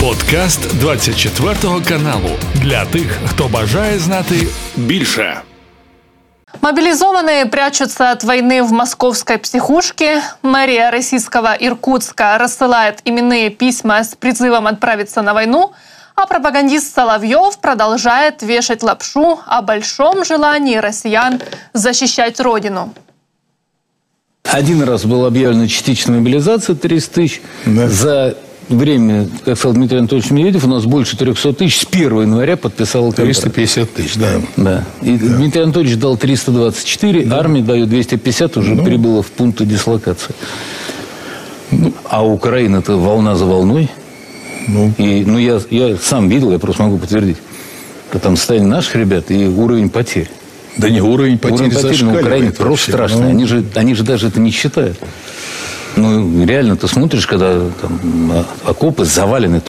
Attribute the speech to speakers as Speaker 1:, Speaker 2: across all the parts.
Speaker 1: Подкаст 24 каналу для тих, хто бажає знати більше.
Speaker 2: Мобилизованные прячутся от войны в московской психушке. Мэрия российского Иркутска рассылает именные письма с призывом отправиться на войну. А пропагандист Соловьев продолжает вешать лапшу о большом желании россиян защищать Родину.
Speaker 3: Один раз была объявлена частичная мобилизация 300 тысяч.
Speaker 4: Да.
Speaker 3: За время, как сказал Дмитрий Анатольевич Медведев, у нас больше 300 тысяч с 1 января подписал контракт.
Speaker 4: 350 тысяч, да.
Speaker 3: Да. И Дмитрий Анатольевич дал 324, армия дает 250, уже
Speaker 4: Ну.
Speaker 3: прибыло в пункты дислокации. а Украина-то волна за волной.
Speaker 4: Ну,
Speaker 3: И, ну, я, я сам видел, я просто могу подтвердить. Там состояние наших ребят и уровень потерь.
Speaker 4: да не уровень потерь
Speaker 3: Уровень потерь на Украине просто страшный.
Speaker 4: Ну,
Speaker 3: Они, же, они же даже это не считают. Ну, реально, ты смотришь, когда там, а- окопы завалены.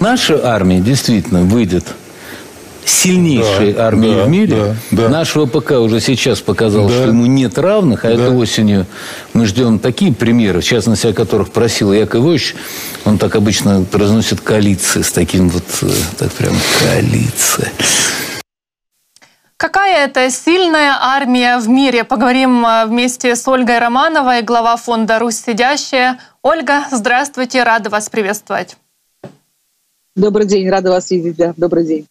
Speaker 3: Наша армия действительно выйдет сильнейшей
Speaker 4: Да,
Speaker 3: армией
Speaker 4: да,
Speaker 3: в мире.
Speaker 4: да, да.
Speaker 3: Наш ВПК уже сейчас показал,
Speaker 4: Да.
Speaker 3: что ему нет равных, а это
Speaker 4: Да.
Speaker 3: осенью мы ждем такие примеры, в частности, о которых просил Яков Иванович. Он так обычно разносит коалиции с таким вот, э, так прям, коалиция.
Speaker 2: Какая это сильная армия в мире? Поговорим э, вместе с Ольгой Романовой, глава фонда «Русь сидящая». Ольга, здравствуйте, рада вас приветствовать.
Speaker 5: Добрый день, рада вас видеть. Да. Добрый день.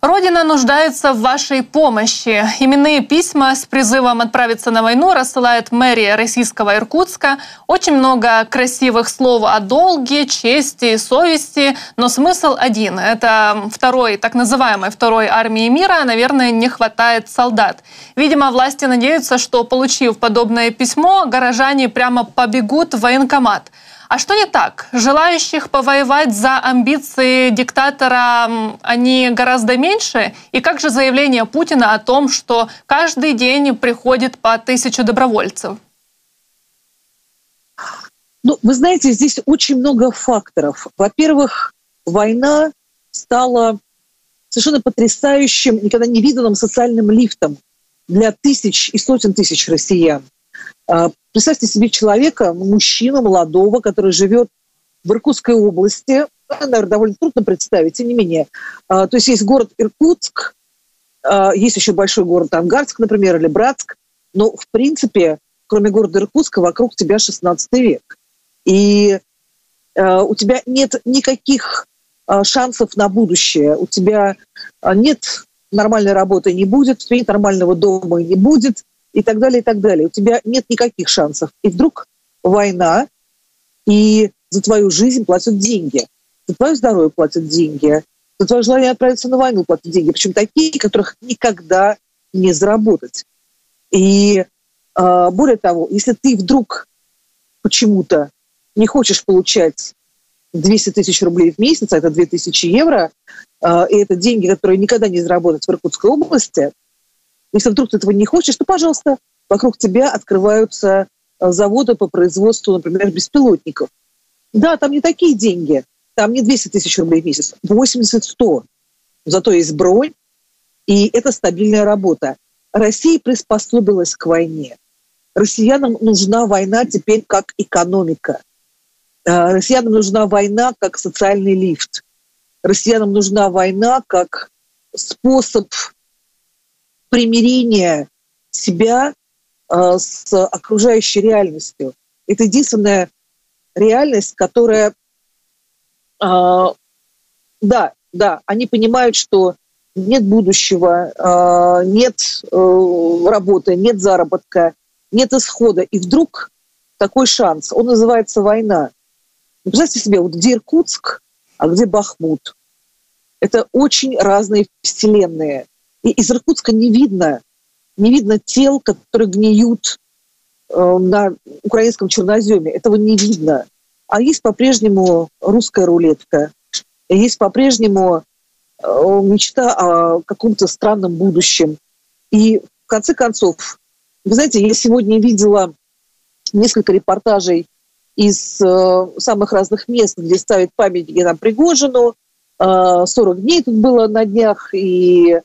Speaker 2: Родина нуждается в вашей помощи. Именные письма с призывом отправиться на войну рассылает мэрия российского Иркутска. Очень много красивых слов о долге, чести, совести, но смысл один. Это второй, так называемой второй армии мира, наверное, не хватает солдат. Видимо, власти надеются, что, получив подобное письмо, горожане прямо побегут в военкомат. А что не так? Желающих повоевать за амбиции диктатора они гораздо меньше? И как же заявление Путина о том, что каждый день приходит по тысячу добровольцев?
Speaker 5: Ну, вы знаете, здесь очень много факторов. Во-первых, война стала совершенно потрясающим, никогда не виданным социальным лифтом для тысяч и сотен тысяч россиян. А, Представьте себе человека, мужчину молодого, который живет в Иркутской области. Наверное, довольно трудно представить, тем не менее. А, То есть есть город Иркутск, а, есть еще большой город Ангарск, например, или Братск. Но, в принципе, кроме города Иркутска, вокруг тебя 16 век. И у тебя нет никаких шансов на будущее. У тебя нет нормальной работы не будет, у тебя нормального дома не будет, и так далее, и так далее. У тебя нет никаких шансов. И вдруг война, и за твою жизнь платят деньги, за твое здоровье платят деньги, за твое желание отправиться на войну платят деньги, причем такие, которых никогда не заработать. И э, более того, если ты вдруг почему-то не хочешь получать 200 тысяч рублей в месяц, а это 2000 евро, э, и это деньги, которые никогда не заработать в Иркутской области, если вдруг ты этого не хочешь, то, пожалуйста, вокруг тебя открываются э, заводы по производству, например, беспилотников. Да, там не такие деньги, там не 200 тысяч рублей в месяц, 80-100. Зато есть бронь, и это стабильная работа. Россия приспособилась к войне. Россиянам нужна война теперь как экономика. Э, Россиянам нужна война как социальный лифт. Россиянам нужна война как способ примирения себя э, с окружающей реальностью. Это единственная реальность, которая, э, да, да, они понимают, что нет будущего, э, нет э, работы, нет заработка, нет исхода. И вдруг такой шанс, он называется война. Ну, Представьте себе, вот где Иркутск, а где Бахмут. Это очень разные вселенные. И из Иркутска не видно, не видно тел, которые гниют э, на украинском черноземе. Этого не видно. А есть по-прежнему русская рулетка. Есть по-прежнему э, мечта о каком-то странном будущем. И в конце концов, вы знаете, я сегодня видела несколько репортажей из э, самых разных мест, где ставят памятники на Пригожину. Э, 40 дней тут было на днях, и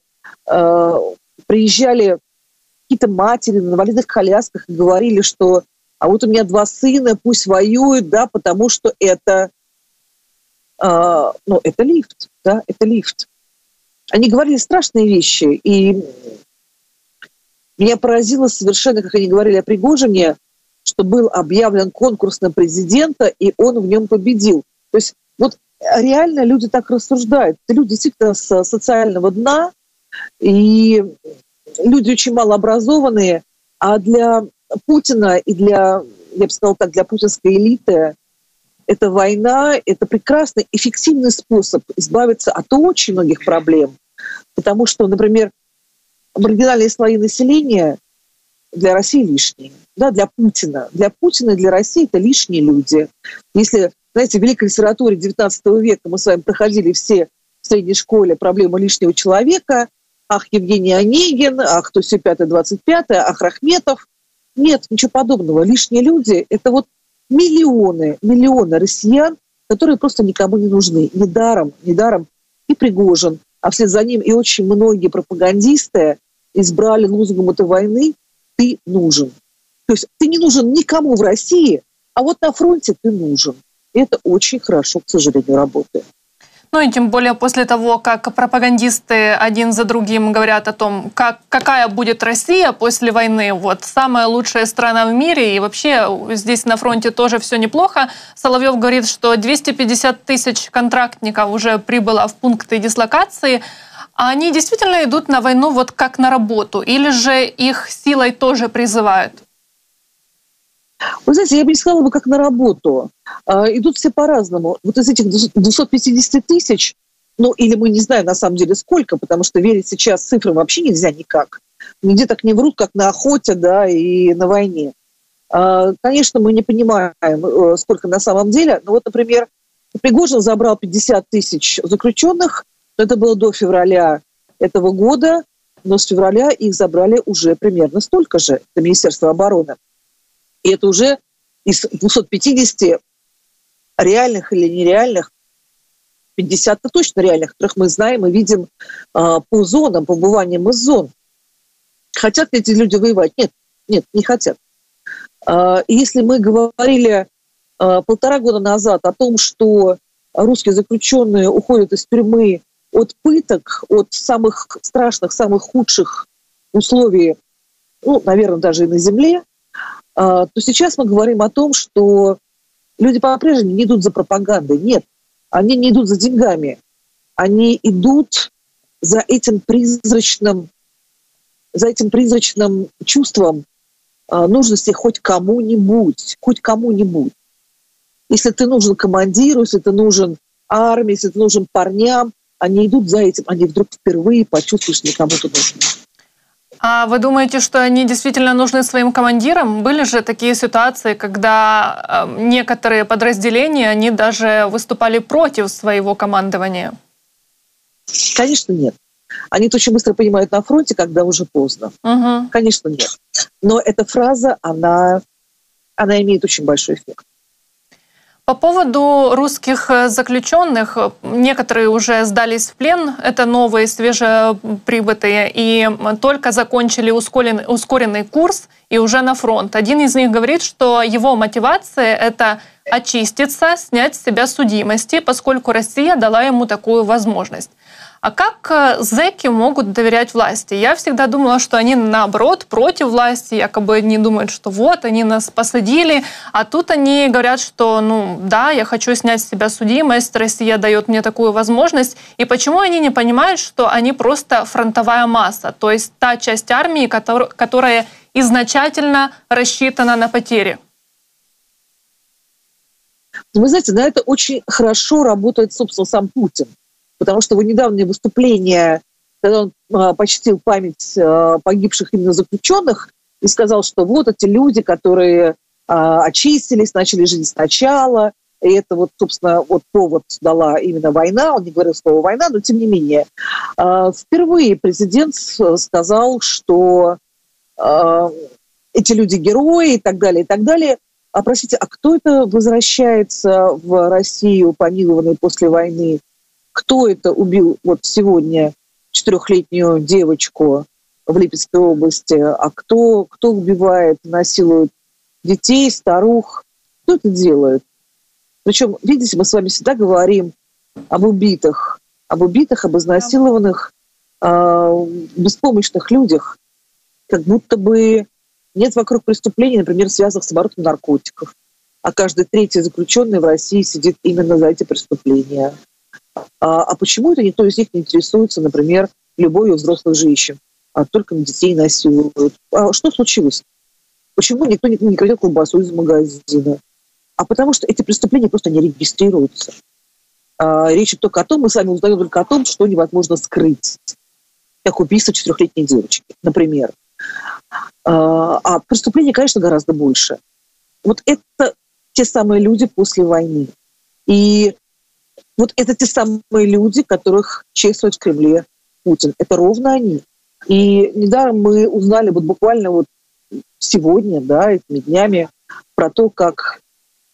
Speaker 5: э, приезжали какие-то матери на инвалидных колясках и говорили, что а вот у меня два сына, пусть воюют, да, потому что это а, ну, это лифт, да, это лифт. Они говорили страшные вещи, и меня поразило совершенно, как они говорили о Пригожине, что был объявлен конкурс на президента, и он в нем победил. То есть вот реально люди так рассуждают. Люди действительно с социального дна, и люди очень малообразованные, а для Путина и для, я бы сказала так, для путинской элиты эта война – это прекрасный, эффективный способ избавиться от очень многих проблем. Потому что, например, маргинальные слои населения для России лишние. Да, для Путина. Для Путина и для России это лишние люди. Если, знаете, в великой литературе XIX века мы с вами проходили все в средней школе проблему лишнего человека, ах, Евгений Онегин, ах, то все пятое, двадцать пятое, ах, Рахметов. Нет, ничего подобного. Лишние люди – это вот миллионы, миллионы россиян, которые просто никому не нужны. Недаром, недаром и Пригожин, а вслед за ним и очень многие пропагандисты избрали лозунгом этой войны «ты нужен». То есть ты не нужен никому в России, а вот на фронте ты нужен. И это очень хорошо, к сожалению, работает.
Speaker 2: Ну и тем более после того, как пропагандисты один за другим говорят о том, как, какая будет Россия после войны, вот самая лучшая страна в мире, и вообще здесь на фронте тоже все неплохо. Соловьев говорит, что 250 тысяч контрактников уже прибыло в пункты дислокации. А они действительно идут на войну вот как на работу, или же их силой тоже призывают?
Speaker 5: Вы знаете, я бы не сказала бы, как на работу. А, идут все по-разному. Вот из этих 250 тысяч, ну, или мы не знаем на самом деле сколько, потому что верить сейчас цифрам вообще нельзя никак. Нигде так не врут, как на охоте, да, и на войне. А, конечно, мы не понимаем, э, сколько на самом деле. Но вот, например, Пригожин забрал 50 тысяч заключенных, это было до февраля этого года, но с февраля их забрали уже примерно столько же, это Министерство обороны. И это уже из 250 реальных или нереальных, 50 -то точно реальных, которых мы знаем и видим э, по зонам, по бываниям из зон. Хотят ли эти люди воевать? Нет, нет, не хотят. Э, если мы говорили э, полтора года назад о том, что русские заключенные уходят из тюрьмы от пыток, от самых страшных, самых худших условий, ну, наверное, даже и на земле, то сейчас мы говорим о том, что люди по-прежнему не идут за пропагандой. Нет, они не идут за деньгами. Они идут за этим призрачным, за этим призрачным чувством а, нужности хоть кому-нибудь, хоть кому-нибудь. Если ты нужен командиру, если ты нужен армии, если ты нужен парням, они идут за этим, они вдруг впервые почувствуют, что кому-то нужны.
Speaker 2: А вы думаете, что они действительно нужны своим командирам? Были же такие ситуации, когда э, некоторые подразделения, они даже выступали против своего командования?
Speaker 5: Конечно, нет. Они это очень быстро понимают на фронте, когда уже поздно. Угу. Конечно, нет. Но эта фраза, она, она имеет очень большой эффект.
Speaker 2: По поводу русских э, заключенных, некоторые уже сдались в плен, это новые, свежеприбытые, и только закончили ускоренный, ускоренный курс и уже на фронт. Один из них говорит, что его мотивация – это очиститься, снять с себя судимости, поскольку Россия дала ему такую возможность. А как э, зэки могут доверять власти? Я всегда думала, что они наоборот против власти, якобы не думают, что вот, они нас посадили, а тут они говорят, что, ну, да, я хочу снять с себя судимость, Россия дает мне такую возможность. И почему они не понимают, что они просто фронтовая масса, то есть та часть армии, которая изначально рассчитана на потери?
Speaker 5: Вы знаете, на это очень хорошо работает, собственно, сам Путин потому что его недавнее выступление, когда он а, почтил память а, погибших именно заключенных и сказал, что вот эти люди, которые а, очистились, начали жить сначала, и это вот, собственно, вот повод дала именно война, он не говорил слово «война», но тем не менее. Впервые президент сказал, что эти люди герои и так далее, и так далее. А простите, а кто это возвращается в Россию, помилованный после войны? Кто это убил вот сегодня четырехлетнюю девочку в Липецкой области, а кто, кто убивает, насилует детей, старух, кто это делает. Причем, видите, мы с вами всегда говорим об убитых, об убитых, об изнасилованных, э, беспомощных людях, как будто бы нет вокруг преступлений, например, связанных с оборотом наркотиков. А каждый третий заключенный в России сидит именно за эти преступления. А, а почему это никто из них не интересуется, например, любовью взрослых женщин, а только детей насилуют? А что случилось? Почему никто не, не крадет колбасу из магазина? А потому что эти преступления просто не регистрируются. А, речь только о том, мы с вами узнаем только о том, что невозможно скрыть. Как убийство четырехлетней девочки, например. А, а преступлений, конечно, гораздо больше. Вот это те самые люди после войны. И вот это те самые люди, которых чествует в Кремле Путин. Это ровно они. И недаром мы узнали вот буквально вот сегодня, да, этими днями про то, как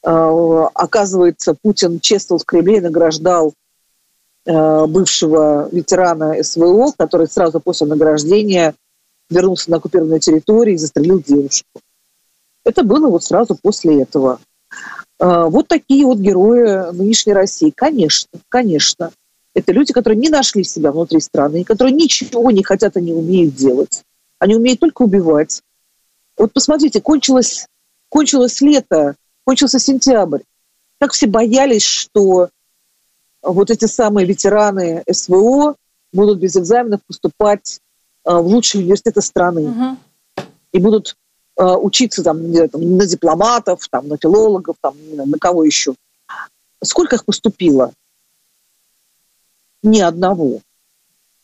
Speaker 5: э, оказывается Путин чествовал в Кремле и награждал э, бывшего ветерана СВО, который сразу после награждения вернулся на оккупированную территорию и застрелил девушку. Это было вот сразу после этого. Э, вот такие вот герои нынешней России. Конечно, конечно. Это люди, которые не нашли себя внутри страны, которые ничего не хотят и не умеют делать. Они умеют только убивать. Вот посмотрите, кончилось, кончилось лето, кончился сентябрь. Как все боялись, что вот эти самые ветераны СВО будут без экзаменов поступать э, в лучшие университеты страны. Угу. И будут учиться там, там, на дипломатов, там, на филологов, там, на кого еще. Сколько их поступило? Ни одного.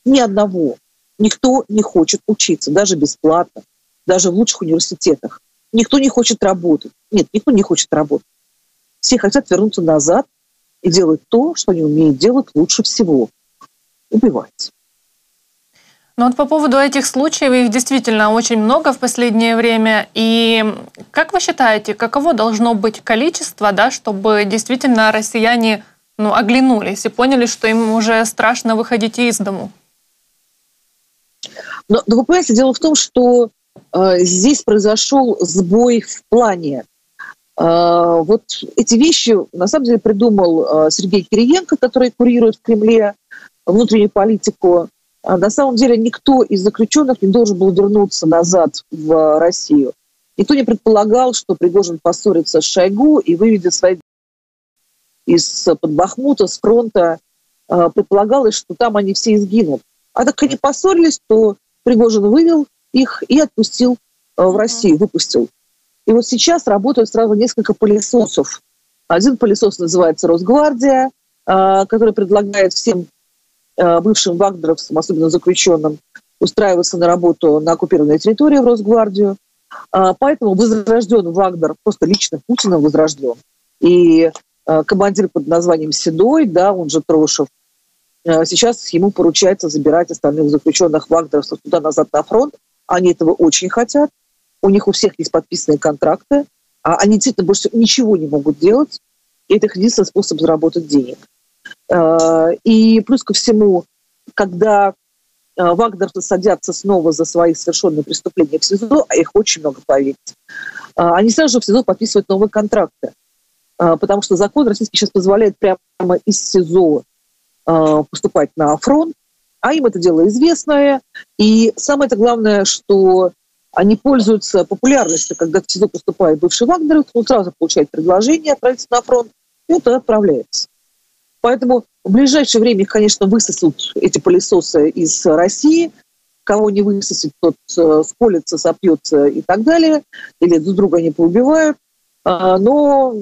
Speaker 5: Ни одного. Никто не хочет учиться, даже бесплатно, даже в лучших университетах. Никто не хочет работать. Нет, никто не хочет работать. Все хотят вернуться назад и делать то, что они умеют делать лучше всего. Убивать.
Speaker 2: Ну вот по поводу этих случаев, их действительно очень много в последнее время. И как вы считаете, каково должно быть количество, да, чтобы действительно россияне ну, оглянулись и поняли, что им уже страшно выходить из дому?
Speaker 5: Но, но вы понимаете, дело в том, что э, здесь произошел сбой в плане. Э, вот эти вещи на самом деле придумал э, Сергей Кириенко, который курирует в Кремле внутреннюю политику. А на самом деле никто из заключенных не должен был вернуться назад в Россию. Никто не предполагал, что Пригожин поссорится с Шойгу и выведет свои из-под Бахмута, с фронта, э, предполагалось, что там они все изгинут. А так они поссорились, то Пригожин вывел их и отпустил э, в Россию, выпустил. И вот сейчас работают сразу несколько пылесосов. Один пылесос называется «Росгвардия», э, который предлагает всем бывшим вагнеровцам, особенно заключенным, устраиваться на работу на оккупированной территории в Росгвардию. Поэтому возрожден Вагнер, просто лично Путиным возрожден. И Э, командир под названием Седой, да, он же Трошев, э, сейчас ему поручается забирать остальных заключенных вагнеровцев туда-назад на фронт. Они этого очень хотят. У них у всех есть подписанные контракты. А они действительно больше ничего не могут делать. И это их единственный способ заработать денег. Э, и плюс ко всему, когда вагнеровцы садятся снова за свои совершенные преступления в СИЗО, а их очень много, поверьте, они сразу же в СИЗО подписывают новые контракты. Потому что закон российский сейчас позволяет прямо из СИЗО поступать на фронт, а им это дело известное. И самое это главное, что они пользуются популярностью, когда в СИЗО поступает бывший Вагнер, он сразу получает предложение отправиться на фронт, и он тогда отправляется. Поэтому в ближайшее время конечно, высосут эти пылесосы из России. Кого не высосет, тот э, сколится, сопьется и так далее. Или друг друга они поубивают. А, но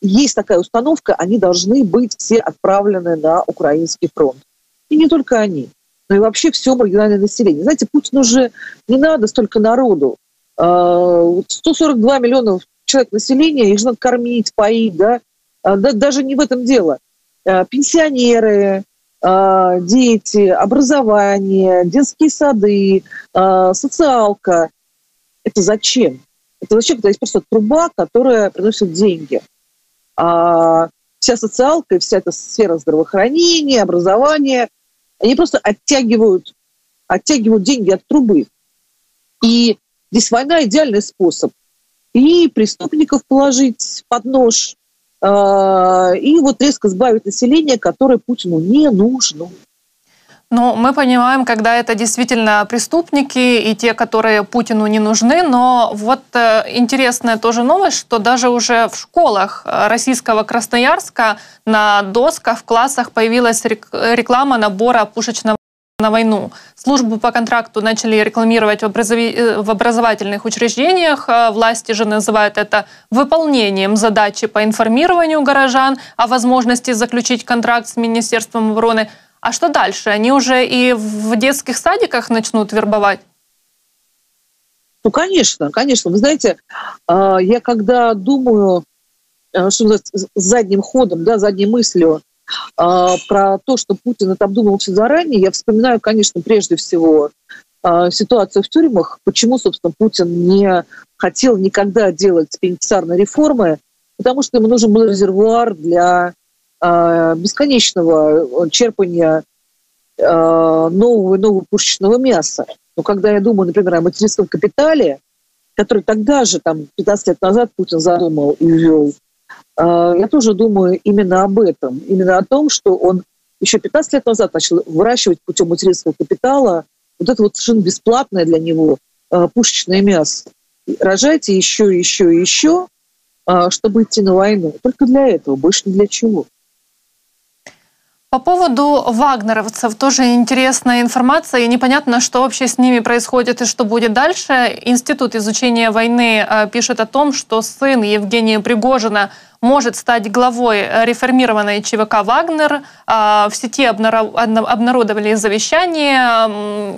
Speaker 5: есть такая установка, они должны быть все отправлены на украинский фронт. И не только они, но и вообще все маргинальное население. Знаете, Путину уже не надо столько народу. 142 а, миллиона человек населения, их же надо кормить, поить, да? А, даже не в этом дело. А, пенсионеры, дети, образование, детские сады, социалка. Это зачем? Это зачем? Это есть просто труба, которая приносит деньги а вся социалка и вся эта сфера здравоохранения, образования, они просто оттягивают, оттягивают деньги от трубы. И здесь война – идеальный способ. И преступников положить под нож, и вот резко сбавить население, которое Путину не нужно.
Speaker 2: Ну, мы понимаем, когда это действительно преступники и те, которые Путину не нужны, но вот э, интересная тоже новость, что даже уже в школах э, российского Красноярска на досках в классах появилась реклама набора пушечного на войну. Службу по контракту начали рекламировать в, образови... Э, в образовательных учреждениях. Власти же называют это выполнением задачи по информированию горожан о возможности заключить контракт с Министерством обороны – а что дальше? Они уже и в детских садиках начнут вербовать?
Speaker 5: Ну, конечно, конечно. Вы знаете, а, я когда думаю, э, что задним ходом, да, задней мыслью про то, что Путин это обдумал все заранее, я вспоминаю, конечно, прежде всего а, ситуацию в тюрьмах, почему, собственно, Путин не хотел никогда делать пенитенциарной реформы, потому что ему нужен был резервуар для а, бесконечного черпания а, нового и нового пушечного мяса. Но когда я думаю, например, о материнском капитале, который тогда же, там, 15 лет назад Путин задумал и ввел, а, я тоже думаю именно об этом. Именно о том, что он еще 15 лет назад начал выращивать путем материнского капитала вот это вот совершенно бесплатное для него пушечное мясо. Рожайте еще, еще, еще, чтобы идти на войну. Только для этого, больше ни для чего.
Speaker 2: По поводу вагнеровцев тоже интересная информация, и непонятно, что вообще с ними происходит и что будет дальше. Институт изучения войны э, пишет о том, что сын Евгения Пригожина может стать главой реформированной ЧВК «Вагнер». А, в сети обнародовали завещание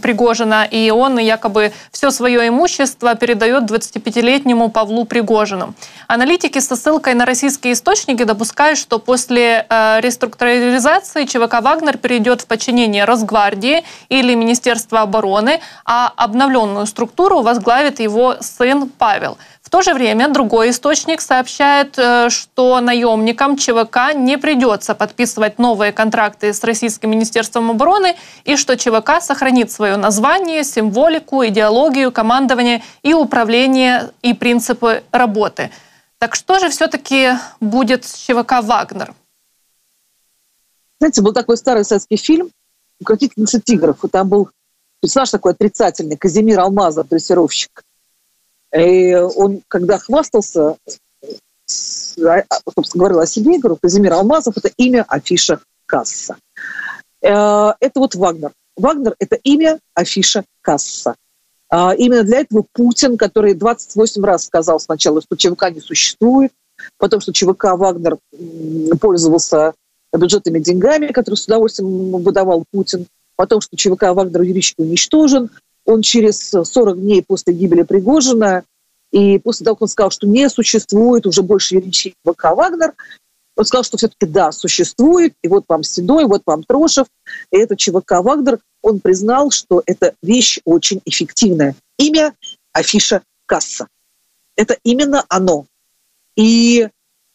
Speaker 2: Пригожина, и он якобы все свое имущество передает 25-летнему Павлу Пригожину. Аналитики со ссылкой на российские источники допускают, что после э, реструктуризации ЧВК «Вагнер» перейдет в подчинение Росгвардии или Министерства обороны, а обновленную структуру возглавит его сын Павел – в то же время другой источник сообщает, э, что наемникам ЧВК не придется подписывать новые контракты с Российским Министерством обороны и что ЧВК сохранит свое название, символику, идеологию, командование и управление и принципы работы. Так что же все-таки будет с ЧВК «Вагнер»?
Speaker 5: Знаете, был такой старый советский фильм «Укротительница тигров». И там был персонаж такой отрицательный, Казимир Алмазов, дрессировщик. И он, когда хвастался, а, собственно, говорил о себе, говорю, Казимир Алмазов – это имя, афиша, касса. Э, это вот Вагнер. Вагнер – это имя, афиша, касса. А, именно для этого Путин, который 28 раз сказал сначала, что ЧВК не существует, потом, что ЧВК Вагнер пользовался бюджетными деньгами, которые с удовольствием выдавал Путин, потом, что ЧВК Вагнер юридически уничтожен, он через 40 дней после гибели Пригожина и после того, как он сказал, что не существует уже больше юридических ВК «Вагнер», он сказал, что все-таки да, существует, и вот вам Седой, вот вам Трошев, и это ЧВК «Вагнер», он признал, что эта вещь очень эффективная. Имя, афиша, касса. Это именно оно. И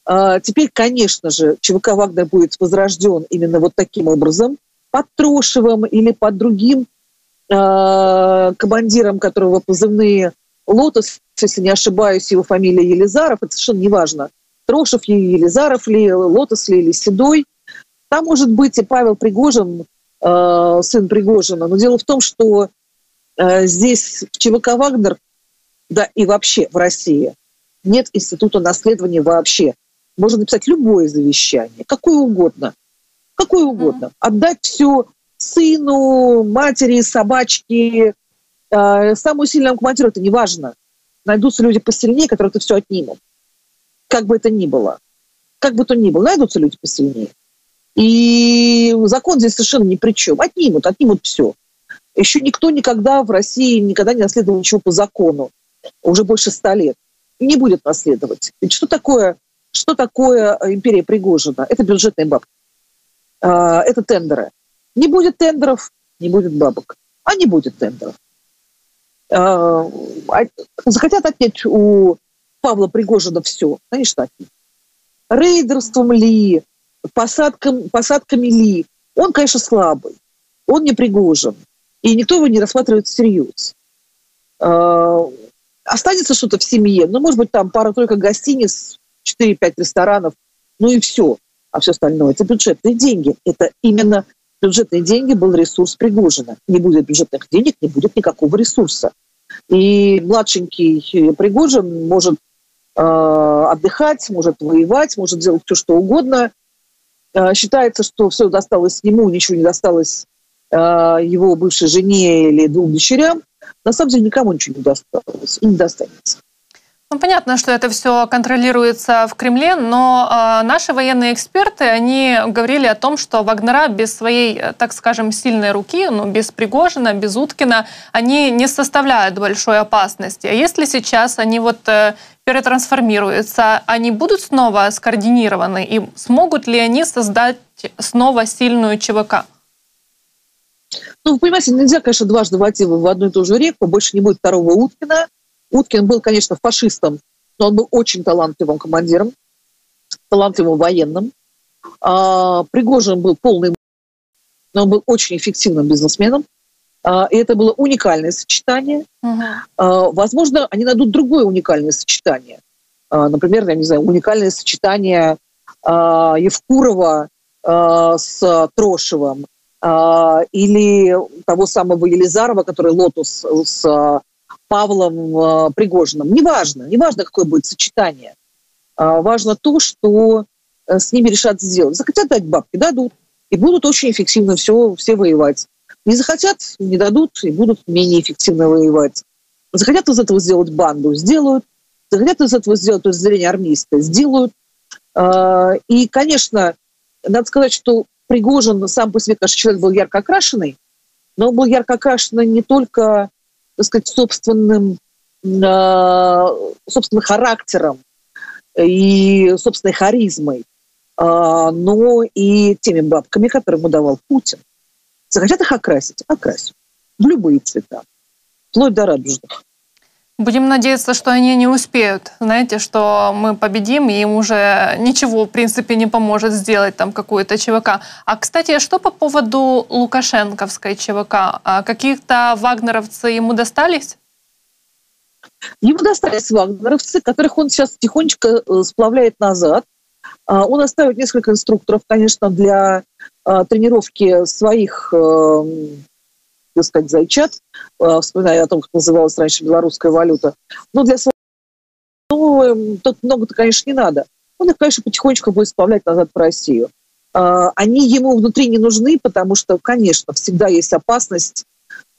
Speaker 5: э, теперь, конечно же, ЧВК «Вагнер» будет возрожден именно вот таким образом, под Трошевым или под другим Э, командиром которого позывные «Лотос», если не ошибаюсь, его фамилия Елизаров, это совершенно неважно, Трошев ли, Елизаров ли, Лотос ли или Седой. Там может быть и Павел Пригожин, э, сын Пригожина. Но дело в том, что э, здесь в ЧВК «Вагнер», да и вообще в России, нет института наследования вообще. Можно написать любое завещание, какое угодно. Какое угодно. Отдать все сыну, матери, собачке, э, самому сильному командиру это не важно. Найдутся люди посильнее, которые это все отнимут. Как бы это ни было. Как бы то ни было, найдутся люди посильнее. И закон здесь совершенно ни при чем. Отнимут, отнимут все. Еще никто никогда в России никогда не наследовал ничего по закону. Уже больше ста лет. И не будет наследовать. Ведь что такое, что такое империя Пригожина? Это бюджетные бабки. Э, это тендеры. Не будет тендеров, не будет бабок. А не будет тендеров. А, а, захотят отнять у Павла Пригожина все. Конечно, отнять. Рейдерством ли, посадкам, посадками ли. Он, конечно, слабый. Он не Пригожин. И никто его не рассматривает всерьез. А, останется что-то в семье. Ну, может быть, там пара-тройка гостиниц, 4-5 ресторанов, ну и все. А все остальное – это бюджетные деньги. Это именно бюджетные деньги был ресурс Пригожина. Не будет бюджетных денег, не будет никакого ресурса. И младшенький Пригожин может э, отдыхать, может воевать, может делать все, что угодно. Э, считается, что все досталось ему, ничего не досталось э, его бывшей жене или двум дочерям. На самом деле никому ничего не досталось и не достанется.
Speaker 2: Ну, понятно, что это все контролируется в Кремле, но э, наши военные эксперты, они говорили о том, что Вагнера без своей, так скажем, сильной руки, ну, без Пригожина, без Уткина, они не составляют большой опасности. А если сейчас они вот э, перетрансформируются, они будут снова скоординированы, и смогут ли они создать снова сильную ЧВК?
Speaker 5: Ну, вы понимаете, нельзя, конечно, дважды войти в одну и ту же реку, больше не будет второго Уткина, Уткин был, конечно, фашистом, но он был очень талантливым командиром, талантливым военным. А, Пригожин был полный, но он был очень эффективным бизнесменом. А, и это было уникальное сочетание. Uh-huh. А, возможно, они найдут другое уникальное сочетание. А, например, я не знаю, уникальное сочетание а, Евкурова а, с Трошевым а, или того самого Елизарова, который Лотос с Павлом э, Пригожиным. Неважно, неважно, какое будет сочетание. А, важно то, что э, с ними решат сделать. Захотят дать бабки, дадут. И будут очень эффективно все, все воевать. Не захотят, не дадут, и будут менее эффективно воевать. Захотят из этого сделать банду, сделают. Захотят из этого сделать зрения армейское, сделают. А, и, конечно, надо сказать, что Пригожин сам по себе, конечно, человек был ярко окрашенный, но он был ярко окрашенный не только так сказать, собственным, э, собственным характером и собственной харизмой, э, но и теми бабками, которые ему давал Путин. Захотят их окрасить? Окрасят. В любые цвета. Вплоть до радужных.
Speaker 2: Будем надеяться, что они не успеют. Знаете, что мы победим, и им уже ничего, в принципе, не поможет сделать там какую-то ЧВК. А, кстати, что по поводу лукашенковской ЧВК? А каких-то вагнеровцы ему достались?
Speaker 5: Ему достались вагнеровцы, которых он сейчас тихонечко э, сплавляет назад. А, он оставит несколько инструкторов, конечно, для а, тренировки своих сказать, зайчат, э, вспоминая о том, как называлась раньше белорусская валюта. Но для своего ну, эм, тут много-то, конечно, не надо. Он их, конечно, потихонечку будет сплавлять назад в Россию. А, они ему внутри не нужны, потому что, конечно, всегда есть опасность,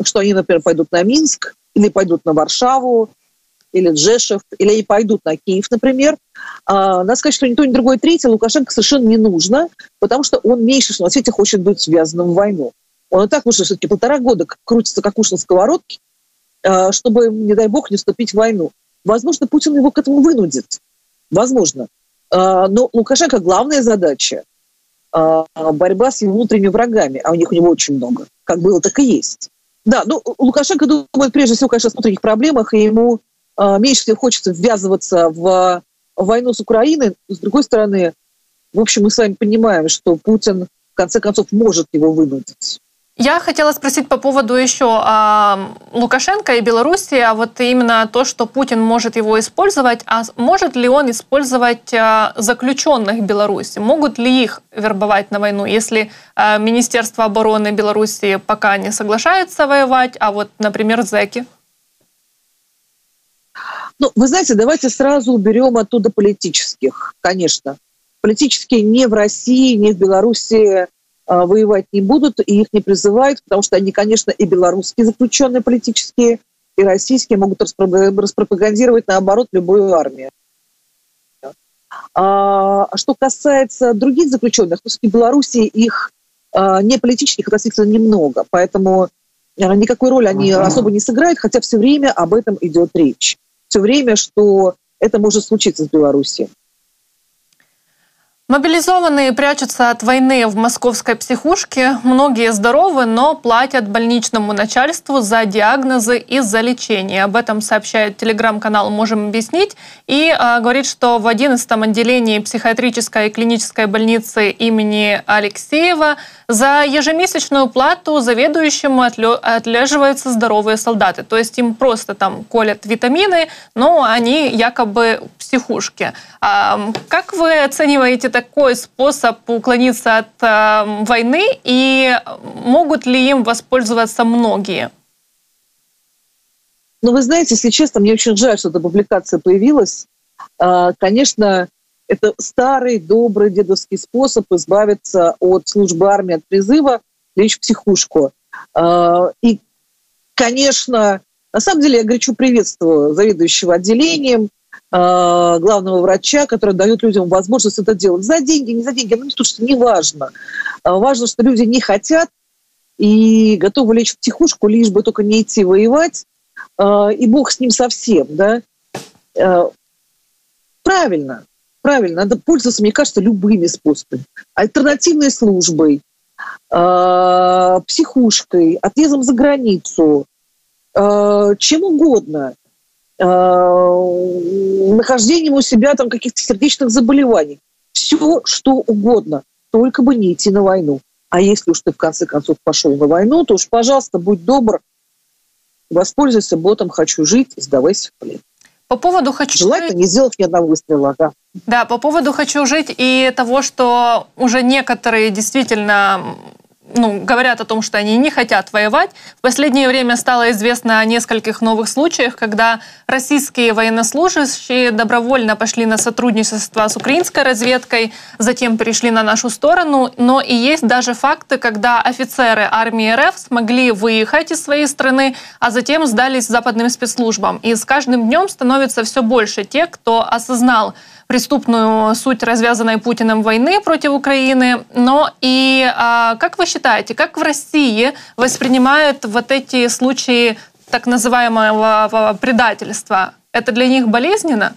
Speaker 5: что они, например, пойдут на Минск, или пойдут на Варшаву, или Джешев, или они пойдут на Киев, например. А, надо сказать, что ни то, ни другое, третье Лукашенко совершенно не нужно, потому что он меньше, что на свете хочет быть связанным в войну. Он и так уже все-таки полтора года крутится, как уж на сковородке, э, чтобы, не дай бог, не вступить в войну. Возможно, Путин его к этому вынудит. Возможно. Э, но Лукашенко главная задача э, борьба с его внутренними врагами, а у них у него очень много. Как было, так и есть. Да, ну, Лукашенко думает прежде всего, конечно, о внутренних проблемах, и ему меньше всего хочется ввязываться в войну с Украиной. С другой стороны, в общем, мы с вами понимаем, что Путин, в конце концов, может его вынудить.
Speaker 2: Я хотела спросить по поводу еще а, Лукашенко и Беларуси, а вот именно то, что Путин может его использовать, а может ли он использовать а, заключенных Беларуси? Могут ли их вербовать на войну, если а, Министерство обороны Беларуси пока не соглашается воевать, а вот, например, зэки?
Speaker 5: Ну, вы знаете, давайте сразу уберем оттуда политических, конечно. Политические не в России, не в Беларуси воевать не будут, и их не призывают, потому что они, конечно, и белорусские заключенные политические, и российские могут распропагандировать, наоборот, любую армию. А, а что касается других заключенных, то в Беларуси их а, не политических относительно немного, поэтому никакой роли они особо не сыграют, хотя все время об этом идет речь. Все время, что это может случиться с Беларусью.
Speaker 2: Мобилизованные прячутся от войны в московской психушке. Многие здоровы, но платят больничному начальству за диагнозы и за лечение. Об этом сообщает телеграм-канал «Можем объяснить». И э, говорит, что в 11 отделении психиатрической и клинической больницы имени Алексеева за ежемесячную плату заведующему отлеживаются здоровые солдаты. То есть им просто там колят витамины, но они якобы А как вы оцениваете такой способ уклониться от войны и могут ли им воспользоваться многие?
Speaker 5: Ну, вы знаете, если честно, мне очень жаль, что эта публикация появилась. А, конечно, это старый, добрый дедовский способ избавиться от службы армии, от призыва, лечь в психушку. А, и, конечно, на самом деле я горячо приветствую заведующего отделением, главного врача, который дает людям возможность это делать. За деньги, не за деньги, ну, что не важно. А, важно, что люди не хотят и готовы лечь в психушку, лишь бы только не идти воевать, и бог с ним совсем, да. Правильно, правильно, надо пользоваться, мне кажется, любыми способами. Альтернативной службой, э, психушкой, отъездом за границу, э, чем угодно, э, нахождением у себя там каких-то сердечных заболеваний. Все, что угодно, только бы не идти на войну. А если уж ты в конце концов пошел на войну, то уж, пожалуйста, будь добр, воспользуйся ботом «Хочу жить» и сдавайся в плен.
Speaker 2: По поводу «хочу
Speaker 5: Желательно не сделать ни одного выстрела, да.
Speaker 2: Да, по поводу «хочу жить» и того, что уже некоторые действительно ну, говорят о том, что они не хотят воевать. В последнее время стало известно о нескольких новых случаях, когда российские военнослужащие добровольно пошли на сотрудничество с украинской разведкой, затем перешли на нашу сторону. Но и есть даже факты, когда офицеры армии РФ смогли выехать из своей страны, а затем сдались западным спецслужбам. И с каждым днем становится все больше тех, кто осознал преступную суть развязанной Путиным войны против Украины. Но и а, как вы считаете, как в России воспринимают вот эти случаи так называемого предательства? Это для них болезненно?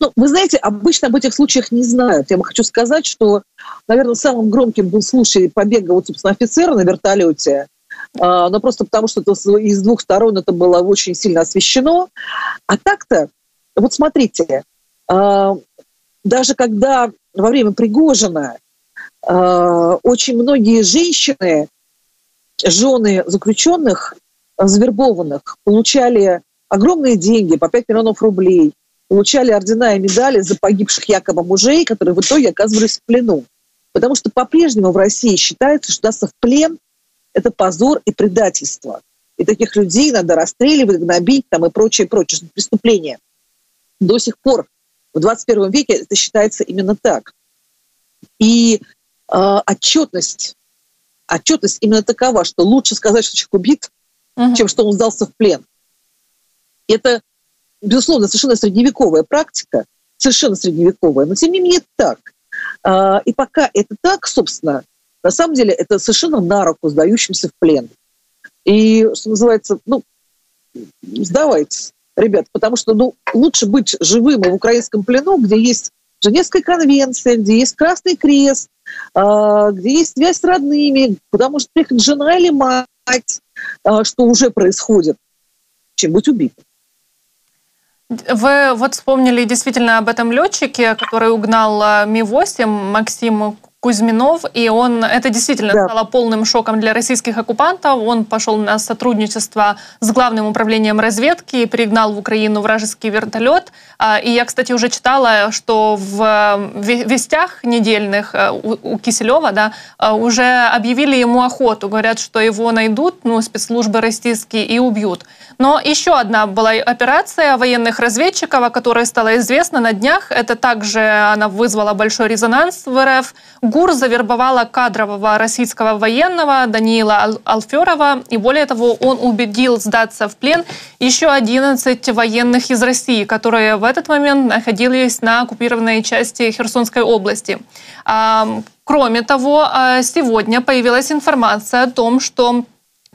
Speaker 5: Ну, вы знаете, обычно об этих случаях не знают. Я хочу сказать, что, наверное, самым громким был случай побега вот, собственно, офицера на вертолете. А, но просто потому, что это из двух сторон это было очень сильно освещено. А так-то вот смотрите, а, даже когда во время Пригожина а, очень многие женщины, жены заключенных, завербованных, получали огромные деньги, по 5 миллионов рублей, получали ордена и медали за погибших якобы мужей, которые в итоге оказывались в плену. Потому что по-прежнему в России считается, что даться в плен – это позор и предательство. И таких людей надо расстреливать, гнобить там, и прочее, прочее, преступления до сих пор в 21 веке это считается именно так. И э, отчетность, отчетность именно такова, что лучше сказать, что человек убит, угу. чем что он сдался в плен. Это, безусловно, совершенно средневековая практика, совершенно средневековая, но тем не менее так. Э, и пока это так, собственно, на самом деле это совершенно на руку сдающимся в плен. И, что называется, ну, сдавайтесь ребят, потому что ну, лучше быть живым в украинском плену, где есть Женевская конвенция, где есть Красный Крест, а, где есть связь с родными, куда может приехать жена или мать, а, что уже происходит, чем быть убитым.
Speaker 2: Вы вот вспомнили действительно об этом летчике, который угнал а, Ми-8, Максим Кузьминов, и он, это действительно да. стало полным шоком для российских оккупантов. Он пошел на сотрудничество с главным управлением разведки и пригнал в Украину вражеский вертолет. А, и я, кстати, уже читала, что в вестях недельных э, у Киселева да, э, уже объявили ему охоту. Говорят, что его найдут, ну, спецслужбы российские, и убьют. Но еще одна была операция военных разведчиков, о которой стало известно на днях. Это также она вызвала большой резонанс в РФ. ГУР завербовала кадрового российского военного Даниила Алферова. И более того, он убедил сдаться в плен еще 11 военных из России, которые в этот момент находились на оккупированной части Херсонской области. Кроме того, а, сегодня появилась информация о том, что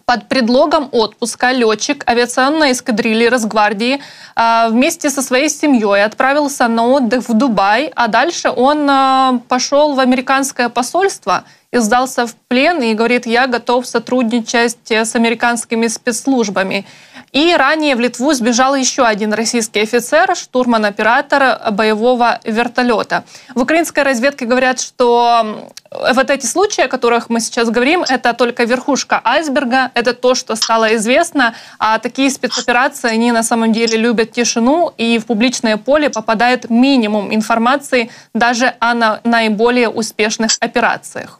Speaker 2: под предлогом отпуска летчик авиационной эскадрильи Росгвардии а, вместе со своей семьей отправился на отдых в Дубай, а дальше он а, пошел в американское посольство и сдался в плен и говорит, я готов сотрудничать с американскими спецслужбами. И ранее в Литву сбежал еще один российский офицер, штурман-оператор боевого вертолета. В украинской разведке говорят, что вот эти случаи, о которых мы сейчас говорим, это только верхушка айсберга, это то, что стало известно, а такие спецоперации, они на самом деле любят тишину, и в публичное поле попадает минимум информации даже о наиболее успешных операциях.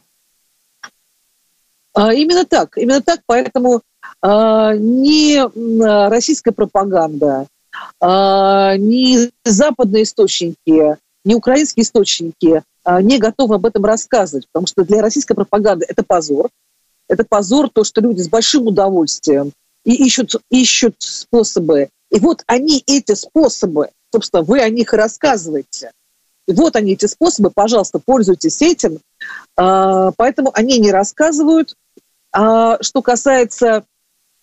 Speaker 5: А, именно так, именно так, поэтому ни российская пропаганда, а, ни западные источники, ни украинские источники а, не готовы об этом рассказывать, потому что для российской пропаганды это позор. Это позор то, что люди с большим удовольствием и ищут, ищут способы. И вот они, эти способы, собственно, вы о них и рассказываете. И вот они, эти способы, пожалуйста, пользуйтесь этим. Поэтому они не рассказывают. Что касается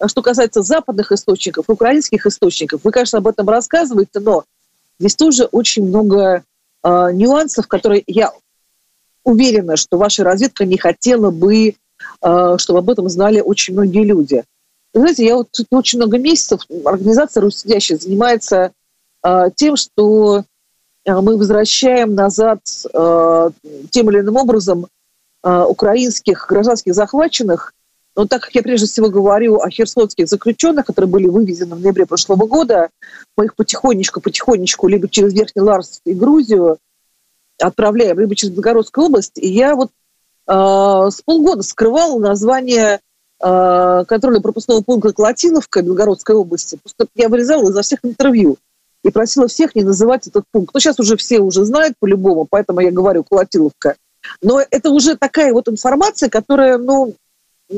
Speaker 5: что касается западных источников, украинских источников, вы, конечно, об этом рассказываете, но здесь тоже очень много э, нюансов, которые я уверена, что ваша разведка не хотела бы, э, чтобы об этом знали очень многие люди. Вы знаете, я вот очень много месяцев, организация «Руссидящая» занимается э, тем, что мы возвращаем назад э, тем или иным образом э, украинских гражданских захваченных но так как я прежде всего говорю о херсонских заключенных, которые были вывезены в ноябре прошлого года, мы их потихонечку-потихонечку либо через Верхний Ларс и Грузию отправляем, либо через Белгородскую область. И я вот э, с полгода скрывала название э, контрольно-пропускного пункта Клатиновка Белгородской области. Просто я вырезала изо всех интервью и просила всех не называть этот пункт. Ну, сейчас уже все уже знают по-любому, поэтому я говорю Колотиловка. Но это уже такая вот информация, которая, ну,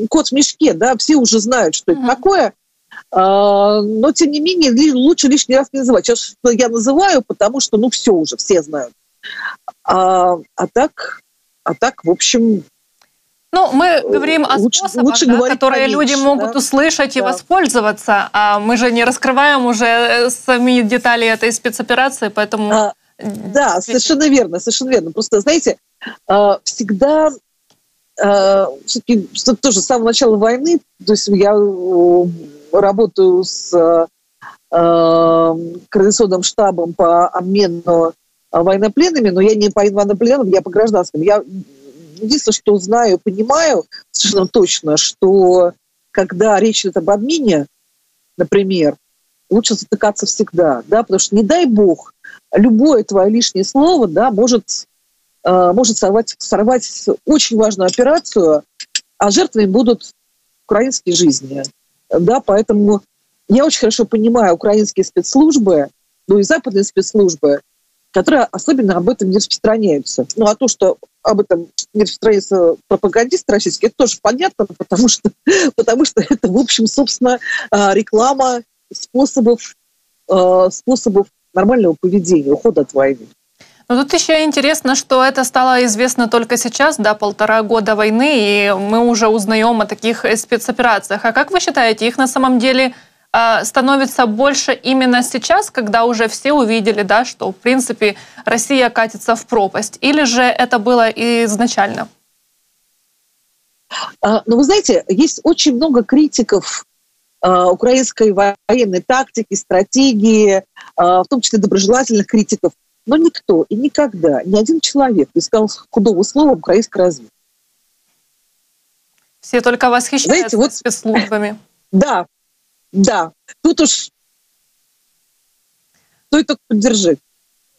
Speaker 5: кот в мешке, да, все уже знают, что это такое, а, но, тем не менее, лучше лишний раз не называть. Сейчас я называю, потому что, ну, все уже, все знают. А, а так, а так, в общем,
Speaker 2: ну, мы говорим о лучше, способах, лучше да, которые поменьше, люди могут да? услышать да. и воспользоваться. А мы же не раскрываем уже э, сами детали этой спецоперации, поэтому... А,
Speaker 5: да, совершенно верно, совершенно верно. Просто, знаете, а, всегда Э, все-таки тоже с самого начала войны, то есть я э, работаю с э, координационным штабом по обмену военнопленными, но я не по военнопленным, я по гражданским. Я единственное, что знаю, понимаю совершенно точно, что когда речь идет об обмене, например, лучше затыкаться всегда, да, потому что не дай бог, любое твое лишнее слово, да, может Э, может сорвать, сорвать очень важную операцию, а жертвами будут украинские жизни. Да, поэтому я очень хорошо понимаю украинские спецслужбы, ну и западные спецслужбы, которые особенно об этом не распространяются. Ну а то, что об этом не распространяется пропагандист российский, это тоже понятно, потому что, потому что это, в общем, собственно, э, реклама способов, э, способов нормального поведения, ухода от войны.
Speaker 2: Но тут еще интересно, что это стало известно только сейчас, да, полтора года войны, и мы уже узнаем о таких спецоперациях. А как вы считаете, их на самом деле э, становится больше именно сейчас, когда уже все увидели, да, что в принципе Россия катится в пропасть, или же это было изначально?
Speaker 5: А, ну, вы знаете, есть очень много критиков а, украинской военной тактики, стратегии, в том числе доброжелательных критиков. Но никто и никогда, ни один человек не сказал худого слова украинской разведке.
Speaker 2: Все только восхищаются Знаете, вот, спецслужбами.
Speaker 5: Да, да. Тут уж стоит только поддержать.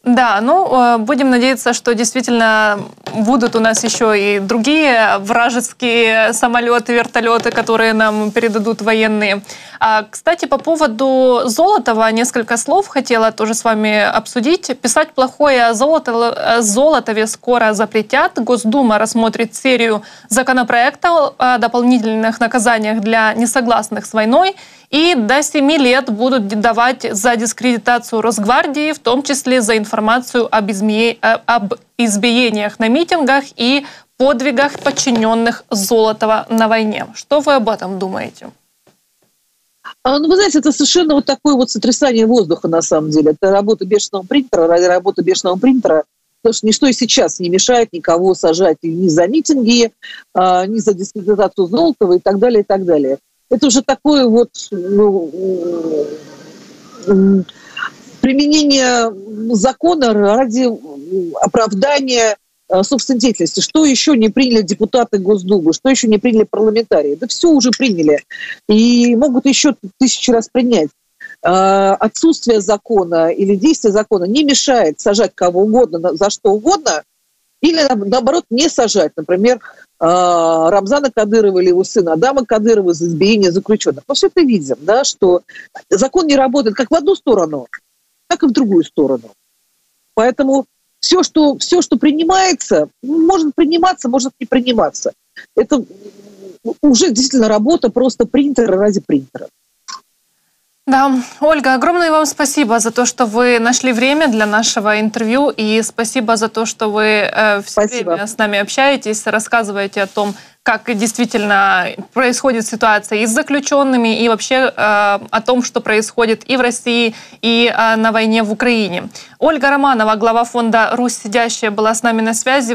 Speaker 2: Да, ну, э, будем надеяться, что действительно будут у нас еще и другие вражеские самолеты, вертолеты, которые нам передадут военные. А, кстати, по поводу Золотова несколько слов хотела тоже с вами обсудить. Писать плохое о, золото, Золотове скоро запретят. Госдума рассмотрит серию законопроектов о дополнительных наказаниях для несогласных с войной и до 7 лет будут давать за дискредитацию Росгвардии, в том числе за информацию об, изме... Об избиениях на митингах и подвигах подчиненных Золотова на войне. Что вы об этом думаете?
Speaker 5: А, ну, вы знаете, это совершенно вот такое вот сотрясание воздуха на самом деле. Это работа бешеного принтера ради работы бешеного принтера. Потому что ничто и сейчас не мешает никого сажать ни за митинги, а, ни за дискредитацию Золотова и так далее, и так далее. Это уже такое вот ну, применение закона ради оправдания Э, собственной деятельности. Что еще не приняли депутаты Госдумы, что еще не приняли парламентарии? Да все уже приняли. И могут еще тысячу раз принять. Э, отсутствие закона или действие закона не мешает сажать кого угодно за что угодно, или наоборот не сажать, например, э, Рамзана Кадырова или его сына Адама Кадырова за избиение заключенных. Мы все это видим, да, что закон не работает как в одну сторону, так и в другую сторону. Поэтому все, что, все, что принимается, может приниматься, может не приниматься. Это уже действительно работа просто принтера ради принтера.
Speaker 2: Да, Ольга, огромное вам спасибо за то, что вы нашли время для нашего интервью, и спасибо за то, что вы э, все спасибо. время с нами общаетесь, рассказываете о том, как действительно происходит ситуация и с заключенными, и вообще э, о том, что происходит и в России, и э, на войне в Украине. Ольга Романова, глава фонда «Русь сидящая», была с нами на связи.